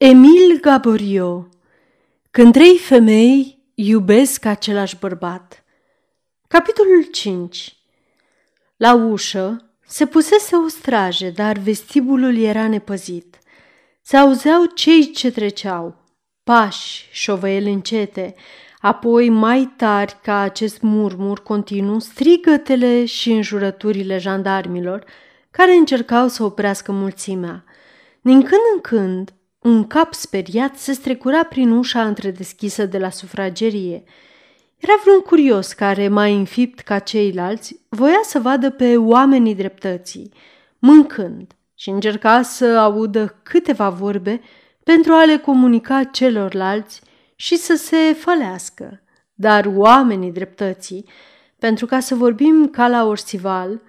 Emil Gaborio Când trei femei iubesc același bărbat Capitolul 5 La ușă se pusese o straje, dar vestibulul era nepăzit. Se auzeau cei ce treceau, pași, șovăieli încete, apoi mai tari ca acest murmur continuu strigătele și înjurăturile jandarmilor, care încercau să oprească mulțimea. Din când în când, un cap speriat se strecura prin ușa întredeschisă de la sufragerie. Era vreun curios care, mai înfipt ca ceilalți, voia să vadă pe oamenii dreptății, mâncând și încerca să audă câteva vorbe pentru a le comunica celorlalți și să se fălească. Dar oamenii dreptății, pentru ca să vorbim ca la orsival,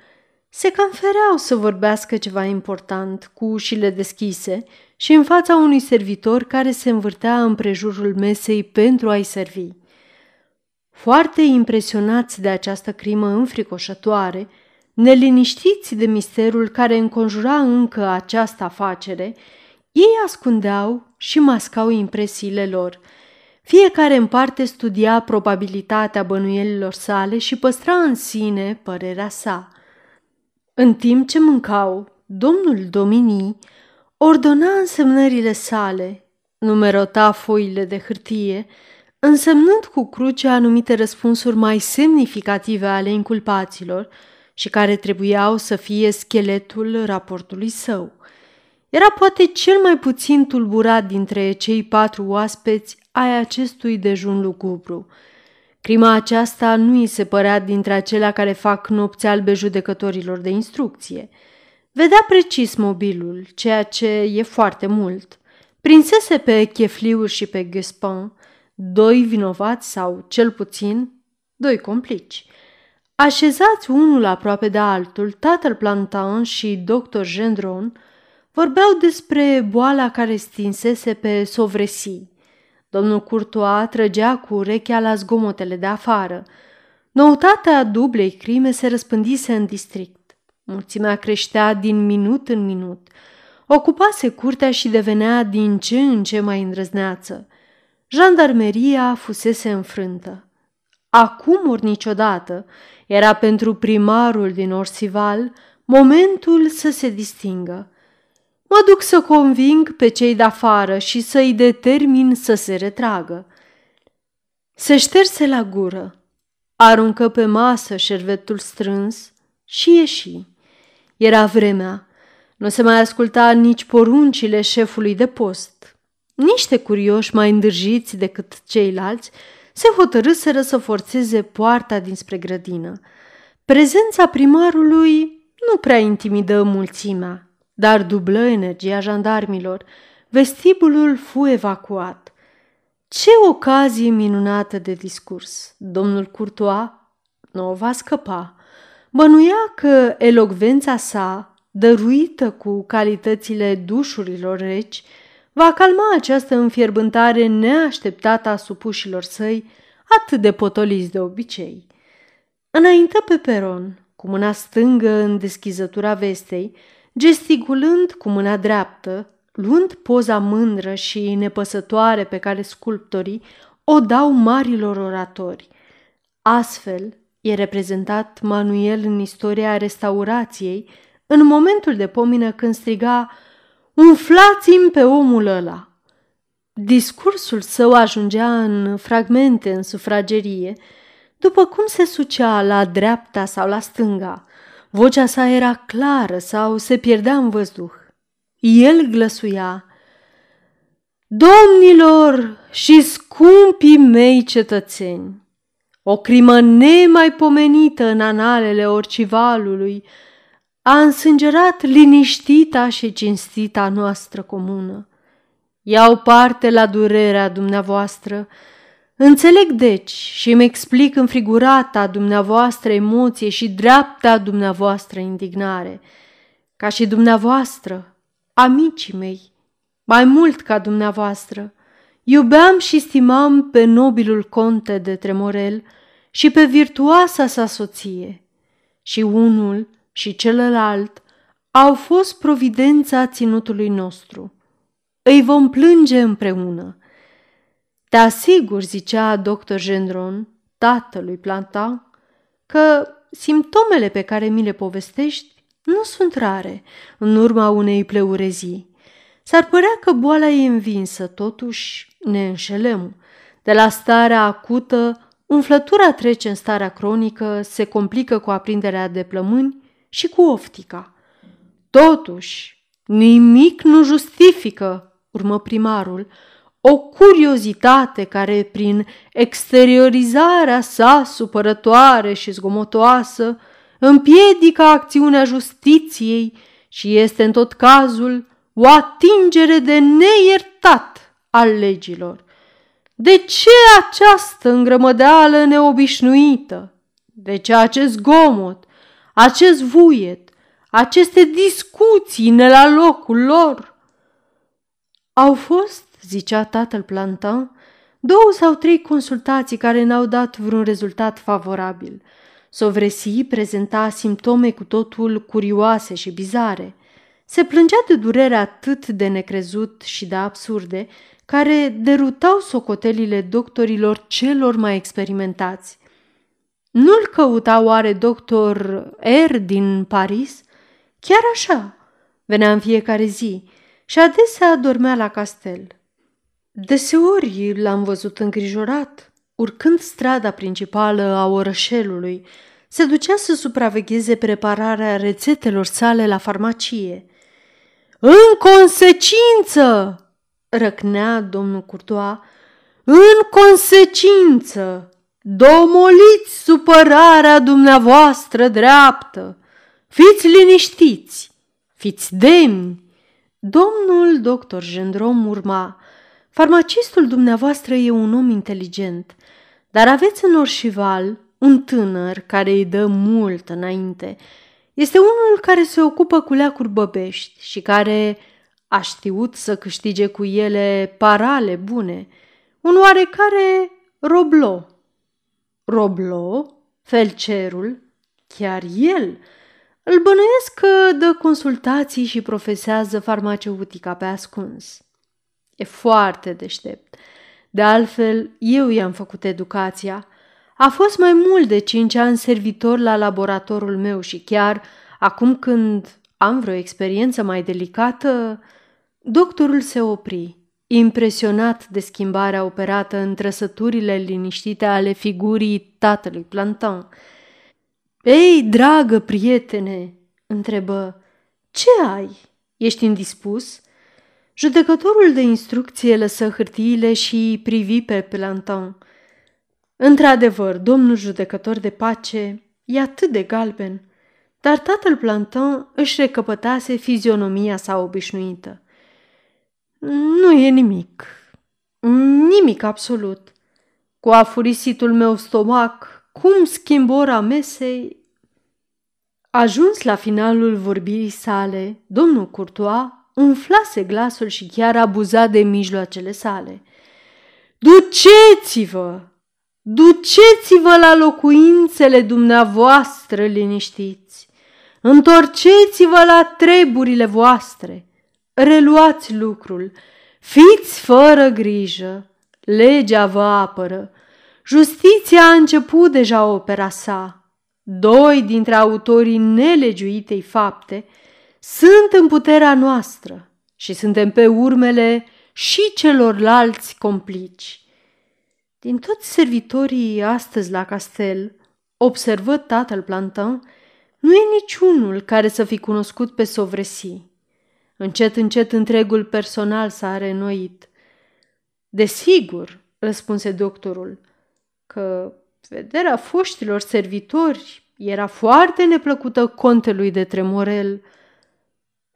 se cam fereau să vorbească ceva important cu ușile deschise și în fața unui servitor care se învârtea în prejurul mesei pentru a-i servi. Foarte impresionați de această crimă înfricoșătoare, neliniștiți de misterul care înconjura încă această afacere, ei ascundeau și mascau impresiile lor. Fiecare în parte studia probabilitatea bănuielilor sale și păstra în sine părerea sa – în timp ce mâncau, domnul Dominii ordona însemnările sale, numerota foile de hârtie, însemnând cu cruce anumite răspunsuri mai semnificative ale inculpaților și care trebuiau să fie scheletul raportului său. Era poate cel mai puțin tulburat dintre cei patru oaspeți ai acestui dejun lugubru – Crima aceasta nu îi se părea dintre acelea care fac nopți albe judecătorilor de instrucție. Vedea precis mobilul, ceea ce e foarte mult. Prinsese pe Chefliu și pe Gespin, doi vinovați sau, cel puțin, doi complici. Așezați unul aproape de altul, tatăl Plantan și doctor Gendron vorbeau despre boala care stinsese pe Sovresi, Domnul Curtoa trăgea cu urechea la zgomotele de afară. Noutatea dublei crime se răspândise în district. Mulțimea creștea din minut în minut. Ocupase curtea și devenea din ce în ce mai îndrăzneață. Jandarmeria fusese înfrântă. Acum ori niciodată era pentru primarul din Orsival momentul să se distingă. Mă duc să conving pe cei de afară și să-i determin să se retragă. Se șterse la gură, aruncă pe masă șervetul strâns și ieși. Era vremea. Nu se mai asculta nici poruncile șefului de post. Niște curioși mai îndârjiți decât ceilalți se hotărâseră să forțeze poarta dinspre grădină. Prezența primarului nu prea intimidă mulțimea dar dublă energia jandarmilor. Vestibulul fu evacuat. Ce ocazie minunată de discurs! Domnul Courtois nu o va scăpa. Bănuia că elogvența sa, dăruită cu calitățile dușurilor reci, va calma această înfierbântare neașteptată a supușilor săi, atât de potoliți de obicei. Înaintă pe peron, cu mâna stângă în deschizătura vestei, gesticulând cu mâna dreaptă, luând poza mândră și nepăsătoare pe care sculptorii o dau marilor oratori. Astfel e reprezentat Manuel în istoria restaurației, în momentul de pomină când striga Umflați-mi pe omul ăla! Discursul său ajungea în fragmente în sufragerie, după cum se sucea la dreapta sau la stânga – Vocea sa era clară sau se pierdea în văzduh. El glăsuia, Domnilor și scumpii mei cetățeni, o crimă nemaipomenită în analele orcivalului a însângerat liniștita și cinstita noastră comună. Iau parte la durerea dumneavoastră, Înțeleg deci și îmi explic înfrigurata dumneavoastră emoție și dreapta dumneavoastră indignare. Ca și dumneavoastră, amicii mei, mai mult ca dumneavoastră, iubeam și stimam pe nobilul conte de Tremorel și pe virtuoasa sa soție. Și unul și celălalt au fost providența ținutului nostru. îi vom plânge împreună. Te asigur, zicea doctor Gendron, tatălui Planta, că simptomele pe care mi le povestești nu sunt rare în urma unei pleurezii. S-ar părea că boala e învinsă, totuși ne înșelăm. De la starea acută, umflătura trece în starea cronică, se complică cu aprinderea de plămâni și cu oftica. Totuși, nimic nu justifică, urmă primarul, o curiozitate care, prin exteriorizarea sa supărătoare și zgomotoasă, împiedică acțiunea justiției și este în tot cazul o atingere de neiertat al legilor. De ce această îngrămădeală neobișnuită? De ce acest gomot, acest vuiet, aceste discuții ne la locul lor? Au fost, zicea tatăl Plantin, două sau trei consultații care n-au dat vreun rezultat favorabil. Sovresi prezenta simptome cu totul curioase și bizare. Se plângea de durere atât de necrezut și de absurde, care derutau socotelile doctorilor celor mai experimentați. Nu-l căuta oare doctor R din Paris? Chiar așa, venea în fiecare zi și adesea dormea la castel. Deseori l-am văzut îngrijorat, urcând strada principală a orășelului, se ducea să supravegheze prepararea rețetelor sale la farmacie. În consecință, răcnea domnul Curtoa, în consecință, domoliți supărarea dumneavoastră dreaptă, fiți liniștiți, fiți demni. Domnul doctor Gendrom urma, farmacistul dumneavoastră e un om inteligent, dar aveți în orșival un tânăr care îi dă mult înainte. Este unul care se ocupă cu leacuri băbești și care a știut să câștige cu ele parale bune. Un oarecare Roblo. Roblo, felcerul, chiar el, îl bănuiesc că dă consultații și profesează farmaceutica pe ascuns. E foarte deștept. De altfel, eu i-am făcut educația. A fost mai mult de cinci ani servitor la laboratorul meu și chiar acum când am vreo experiență mai delicată, Doctorul se opri, impresionat de schimbarea operată în trăsăturile liniștite ale figurii tatălui Plantan. Ei, dragă prietene, întrebă, ce ai? Ești indispus? Judecătorul de instrucție lăsă hârtiile și privi pe Plantan. Într-adevăr, domnul judecător de pace e atât de galben, dar tatăl Plantan își recăpătase fizionomia sa obișnuită. Nu e nimic. Nimic absolut. Cu afurisitul meu stomac, cum schimb ora mesei... Ajuns la finalul vorbirii sale, domnul Courtois umflase glasul și chiar abuza de mijloacele sale. Duceți-vă! Duceți-vă la locuințele dumneavoastră liniștiți! Întorceți-vă la treburile voastre! reluați lucrul, fiți fără grijă, legea vă apără, justiția a început deja opera sa, doi dintre autorii nelegiuitei fapte sunt în puterea noastră și suntem pe urmele și celorlalți complici. Din toți servitorii astăzi la castel, observă tatăl Plantin, nu e niciunul care să fi cunoscut pe Sovresi. Încet, încet întregul personal s-a renoit. Desigur, răspunse doctorul, că vederea foștilor servitori era foarte neplăcută contelui de Tremorel.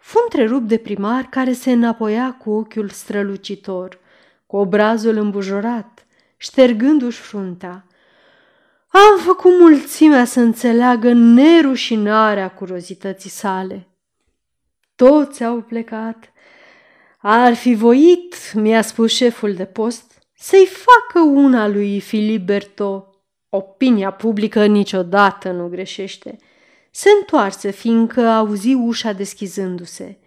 Fu întrerupt de primar care se înapoia cu ochiul strălucitor, cu obrazul îmbujorat, ștergându-și fruntea. Am făcut mulțimea să înțeleagă nerușinarea curiozității sale toți au plecat. Ar fi voit, mi-a spus șeful de post, să-i facă una lui Filip Berto. Opinia publică niciodată nu greșește. Se întoarse, fiindcă auzi ușa deschizându-se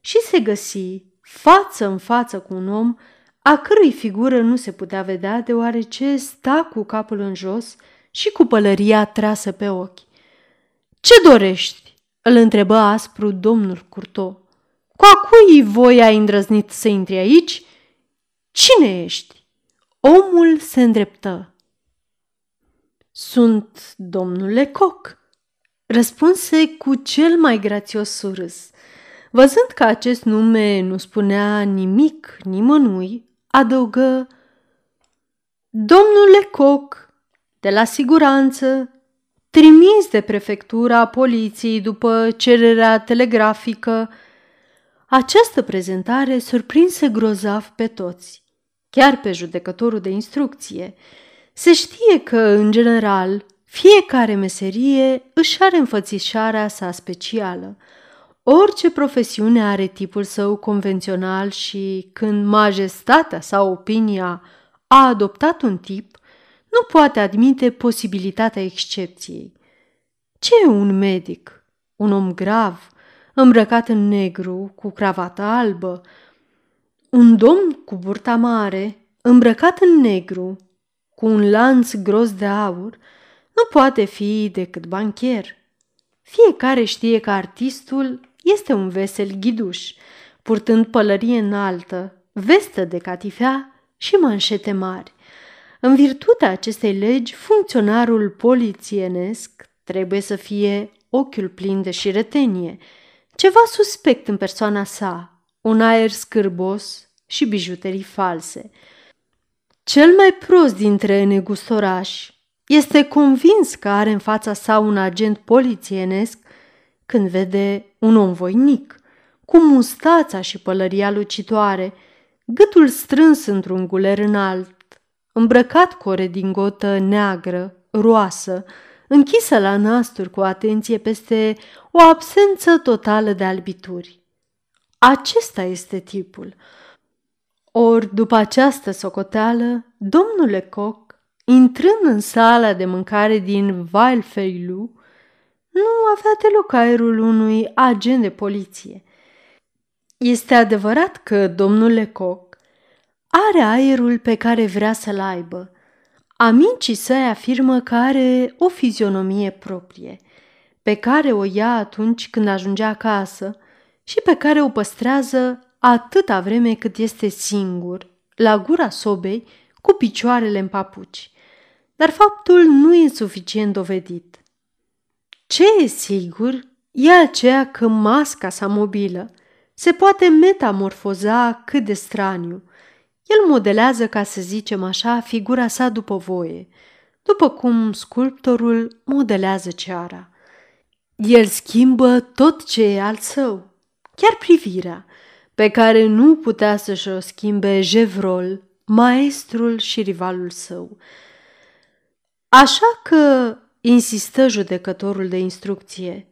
și se găsi față în față cu un om a cărui figură nu se putea vedea deoarece sta cu capul în jos și cu pălăria trasă pe ochi. Ce dorești?" îl întrebă aspru domnul Curto. Cu a cui voi ai îndrăznit să intri aici? Cine ești?" Omul se îndreptă. Sunt domnul Lecoq, răspunse cu cel mai grațios surâs. Văzând că acest nume nu spunea nimic nimănui, adăugă Domnule Coc, de la siguranță, trimis de prefectura poliției după cererea telegrafică, această prezentare surprinse grozav pe toți, chiar pe judecătorul de instrucție. Se știe că, în general, fiecare meserie își are înfățișarea sa specială – Orice profesiune are tipul său convențional și când majestatea sau opinia a adoptat un tip, nu poate admite posibilitatea excepției. Ce e un medic? Un om grav, îmbrăcat în negru, cu cravată albă. Un domn cu burta mare, îmbrăcat în negru, cu un lanț gros de aur, nu poate fi decât bancher. Fiecare știe că artistul este un vesel ghiduș, purtând pălărie înaltă, vestă de catifea și manșete mari. În virtutea acestei legi, funcționarul polițienesc trebuie să fie ochiul plin de șiretenie, ceva suspect în persoana sa, un aer scârbos și bijuterii false. Cel mai prost dintre negustorași este convins că are în fața sa un agent polițienesc când vede un om voinic, cu mustața și pălăria lucitoare, gâtul strâns într-un guler înalt, îmbrăcat cu o redingotă neagră, roasă, închisă la nasturi cu atenție peste o absență totală de albituri. Acesta este tipul. Ori, după această socoteală, domnule Coc, intrând în sala de mâncare din Valfeilu, nu avea deloc aerul unui agent de poliție. Este adevărat că domnul Lecoq are aerul pe care vrea să-l aibă. Amicii săi afirmă că are o fizionomie proprie, pe care o ia atunci când ajunge acasă și pe care o păstrează atâta vreme cât este singur, la gura sobei, cu picioarele în papuci. Dar faptul nu e suficient dovedit. Ce e sigur e aceea că masca sa mobilă se poate metamorfoza cât de straniu. El modelează, ca să zicem așa, figura sa după voie, după cum sculptorul modelează ceara. El schimbă tot ce e al său, chiar privirea, pe care nu putea să-și o schimbe Gevrol, maestrul și rivalul său. Așa că insistă judecătorul de instrucție.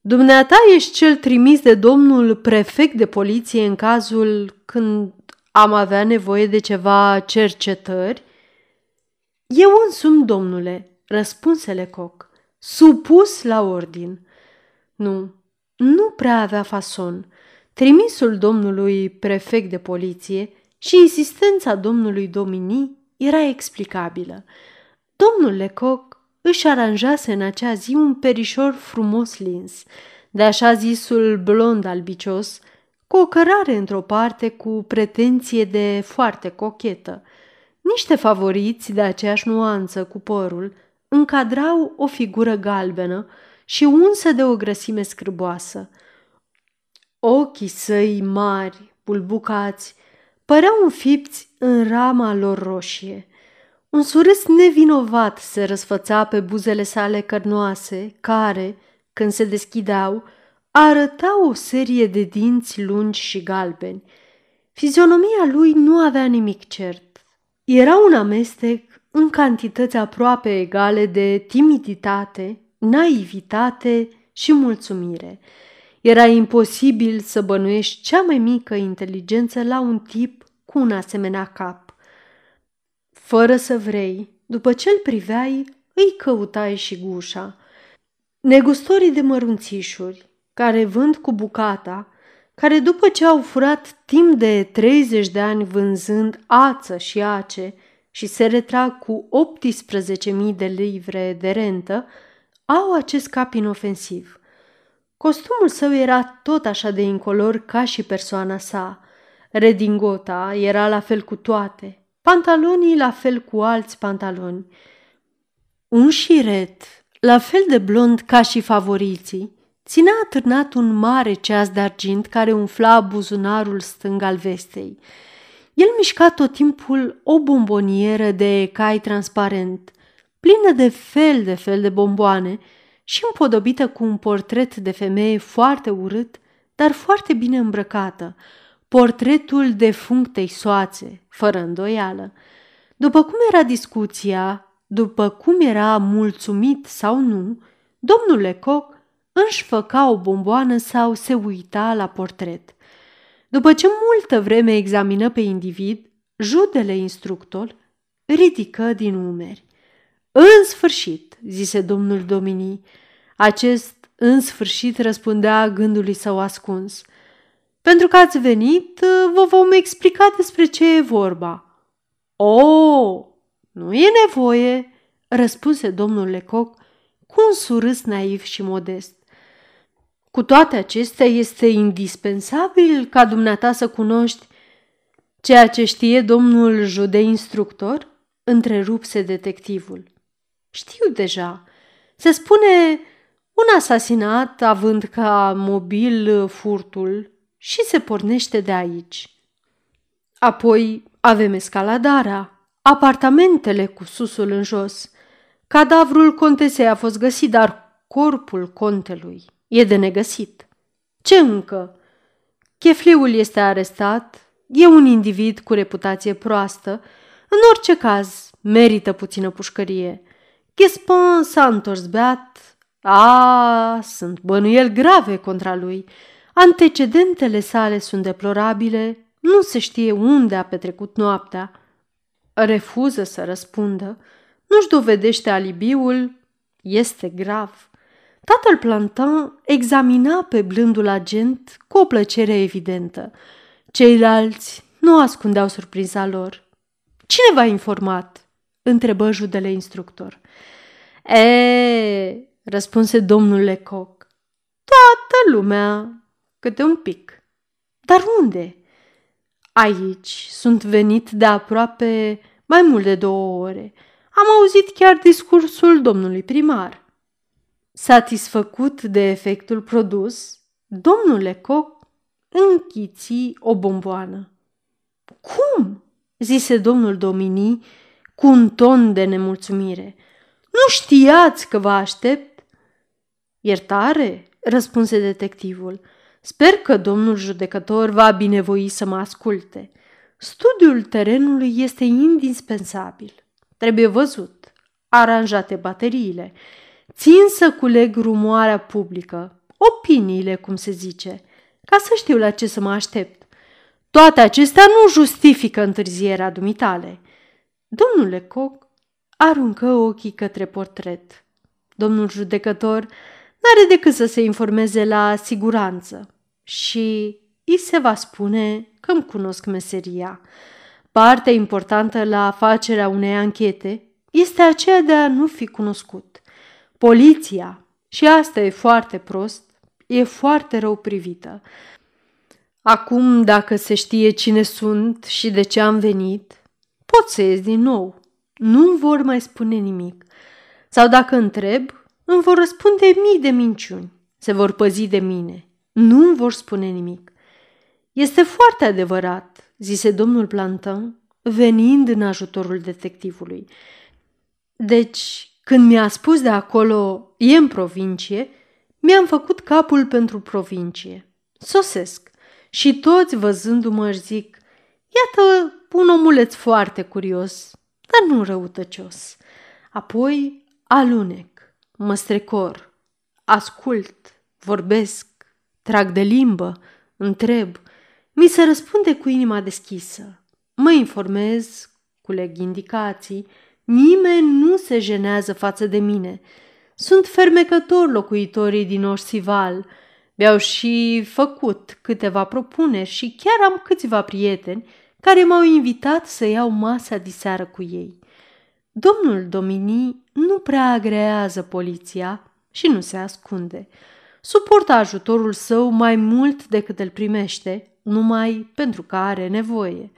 Dumneata ești cel trimis de domnul prefect de poliție în cazul când am avea nevoie de ceva cercetări? Eu însumi, domnule, răspunse Lecoq, supus la ordin. Nu, nu prea avea fason. Trimisul domnului prefect de poliție și insistența domnului Domini era explicabilă. Domnul Lecoq își aranjase în acea zi un perișor frumos lins, de așa zisul blond albicios, cu o cărare într-o parte cu pretenție de foarte cochetă. Niște favoriți de aceeași nuanță cu părul încadrau o figură galbenă și unsă de o grăsime scârboasă. Ochii săi mari, bulbucați, păreau înfipți în rama lor roșie – un surâs nevinovat se răsfăța pe buzele sale cărnoase, care, când se deschideau, arătau o serie de dinți lungi și galbeni. Fizionomia lui nu avea nimic cert. Era un amestec în cantități aproape egale de timiditate, naivitate și mulțumire. Era imposibil să bănuiești cea mai mică inteligență la un tip cu un asemenea cap. Fără să vrei, după ce îl priveai, îi căutai și gușa. Negustorii de mărunțișuri, care vând cu bucata, care după ce au furat timp de 30 de ani vânzând ață și ace și se retrag cu 18.000 de livre de rentă, au acest cap inofensiv. Costumul său era tot așa de incolor ca și persoana sa. Redingota era la fel cu toate, pantalonii la fel cu alți pantaloni. Un șiret, la fel de blond ca și favoriții, ținea atârnat un mare ceas de argint care umfla buzunarul stâng al vestei. El mișca tot timpul o bombonieră de cai transparent, plină de fel de fel de bomboane și împodobită cu un portret de femeie foarte urât, dar foarte bine îmbrăcată, portretul de functei soațe, fără îndoială. După cum era discuția, după cum era mulțumit sau nu, domnul Lecoq își făca o bomboană sau se uita la portret. După ce multă vreme examină pe individ, judele instructor ridică din umeri. În sfârșit, zise domnul Domini, acest în sfârșit răspundea gândului său ascuns. Pentru că ați venit, vă vom explica despre ce e vorba. O, nu e nevoie, răspunse domnul Lecoq cu un surâs naiv și modest. Cu toate acestea, este indispensabil ca dumneata să cunoști ceea ce știe domnul jude instructor? Întrerupse detectivul. Știu deja. Se spune un asasinat având ca mobil furtul și se pornește de aici. Apoi avem escaladarea, apartamentele cu susul în jos. Cadavrul contesei a fost găsit, dar corpul contelui e de negăsit. Ce încă? Chefliul este arestat, e un individ cu reputație proastă, în orice caz merită puțină pușcărie. Gespin s-a întors beat, a, sunt bănuieli grave contra lui. Antecedentele sale sunt deplorabile, nu se știe unde a petrecut noaptea. Refuză să răspundă, nu-și dovedește alibiul, este grav. Tatăl Plantin examina pe blândul agent cu o plăcere evidentă. Ceilalți nu ascundeau surpriza lor. Cine v-a informat?" întrebă judele instructor. E, răspunse domnul Lecoq. Toată lumea, câte un pic. Dar unde? Aici sunt venit de aproape mai mult de două ore. Am auzit chiar discursul domnului primar. Satisfăcut de efectul produs, domnul Lecoq închiți o bomboană. Cum? zise domnul Domini cu un ton de nemulțumire. Nu știați că vă aștept? Iertare, răspunse detectivul. Sper că domnul judecător va binevoi să mă asculte. Studiul terenului este indispensabil. Trebuie văzut, aranjate bateriile, Țin să culeg rumoarea publică, opiniile, cum se zice, ca să știu la ce să mă aștept. Toate acestea nu justifică întârzierea dumitale. Domnule Coc aruncă ochii către portret. Domnul judecător n-are decât să se informeze la siguranță și îi se va spune că îmi cunosc meseria. Partea importantă la facerea unei anchete este aceea de a nu fi cunoscut. Poliția, și asta e foarte prost, e foarte rău privită. Acum, dacă se știe cine sunt și de ce am venit, pot să ies din nou. Nu vor mai spune nimic. Sau dacă întreb, îmi vor răspunde mii de minciuni. Se vor păzi de mine. Nu îmi vor spune nimic. Este foarte adevărat, zise domnul Plantin, venind în ajutorul detectivului. Deci, când mi-a spus de acolo, e în provincie, mi-am făcut capul pentru provincie. Sosesc și toți văzându-mă își zic, iată un omuleț foarte curios, dar nu răutăcios. Apoi alunec, mă strecor, ascult, vorbesc, trag de limbă, întreb, mi se răspunde cu inima deschisă, mă informez, culeg indicații, Nimeni nu se jenează față de mine. Sunt fermecători locuitorii din Orsival. Mi-au și făcut câteva propuneri și chiar am câțiva prieteni care m-au invitat să iau masa diseară cu ei. Domnul Domini nu prea agrează poliția și nu se ascunde. Suportă ajutorul său mai mult decât îl primește, numai pentru că are nevoie.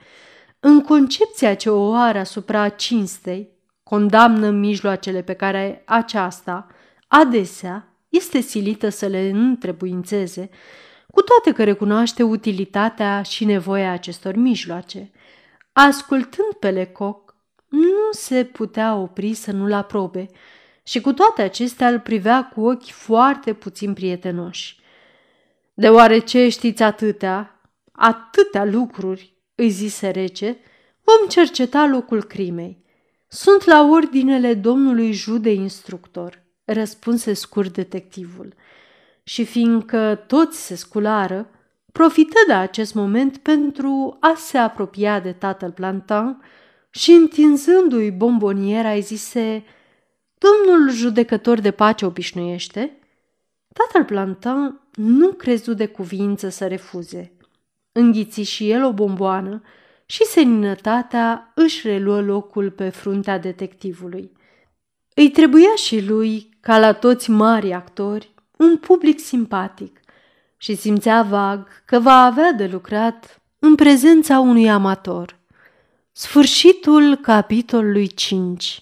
În concepția ce o are asupra cinstei, condamnă mijloacele pe care aceasta, adesea, este silită să le întrebuințeze, cu toate că recunoaște utilitatea și nevoia acestor mijloace. Ascultând pe Lecoq, nu se putea opri să nu-l aprobe și cu toate acestea îl privea cu ochi foarte puțin prietenoși. Deoarece știți atâtea, atâtea lucruri, îi zise rece, vom cerceta locul crimei. Sunt la ordinele domnului jude instructor, răspunse scurt detectivul. Și fiindcă toți se sculară, profită de acest moment pentru a se apropia de tatăl Plantan și întinzându-i bomboniera îi zise Domnul judecător de pace obișnuiește? Tatăl Plantan nu crezu de cuvință să refuze. Înghiți și el o bomboană și seninătatea își reluă locul pe fruntea detectivului. Îi trebuia și lui, ca la toți mari actori, un public simpatic și simțea vag că va avea de lucrat în prezența unui amator. Sfârșitul capitolului 5